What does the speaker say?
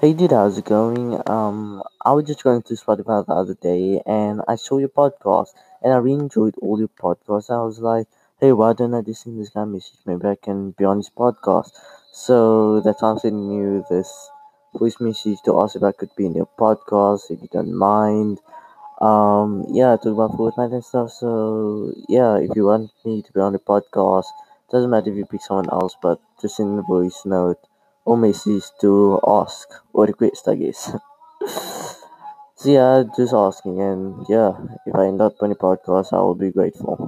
Hey dude, how's it going? Um, I was just going through Spotify the other day and I saw your podcast and I really enjoyed all your podcasts. I was like, hey, why don't I just send this guy a message? Maybe I can be on his podcast. So that's why I'm sending you this voice message to ask if I could be in your podcast, if you don't mind. Um, yeah, talk about Fortnite and stuff. So yeah, if you want me to be on the podcast, doesn't matter if you pick someone else, but just send a voice note or message to ask or request, I guess. so yeah, just asking, and yeah, if I end up on the podcast, I will be grateful.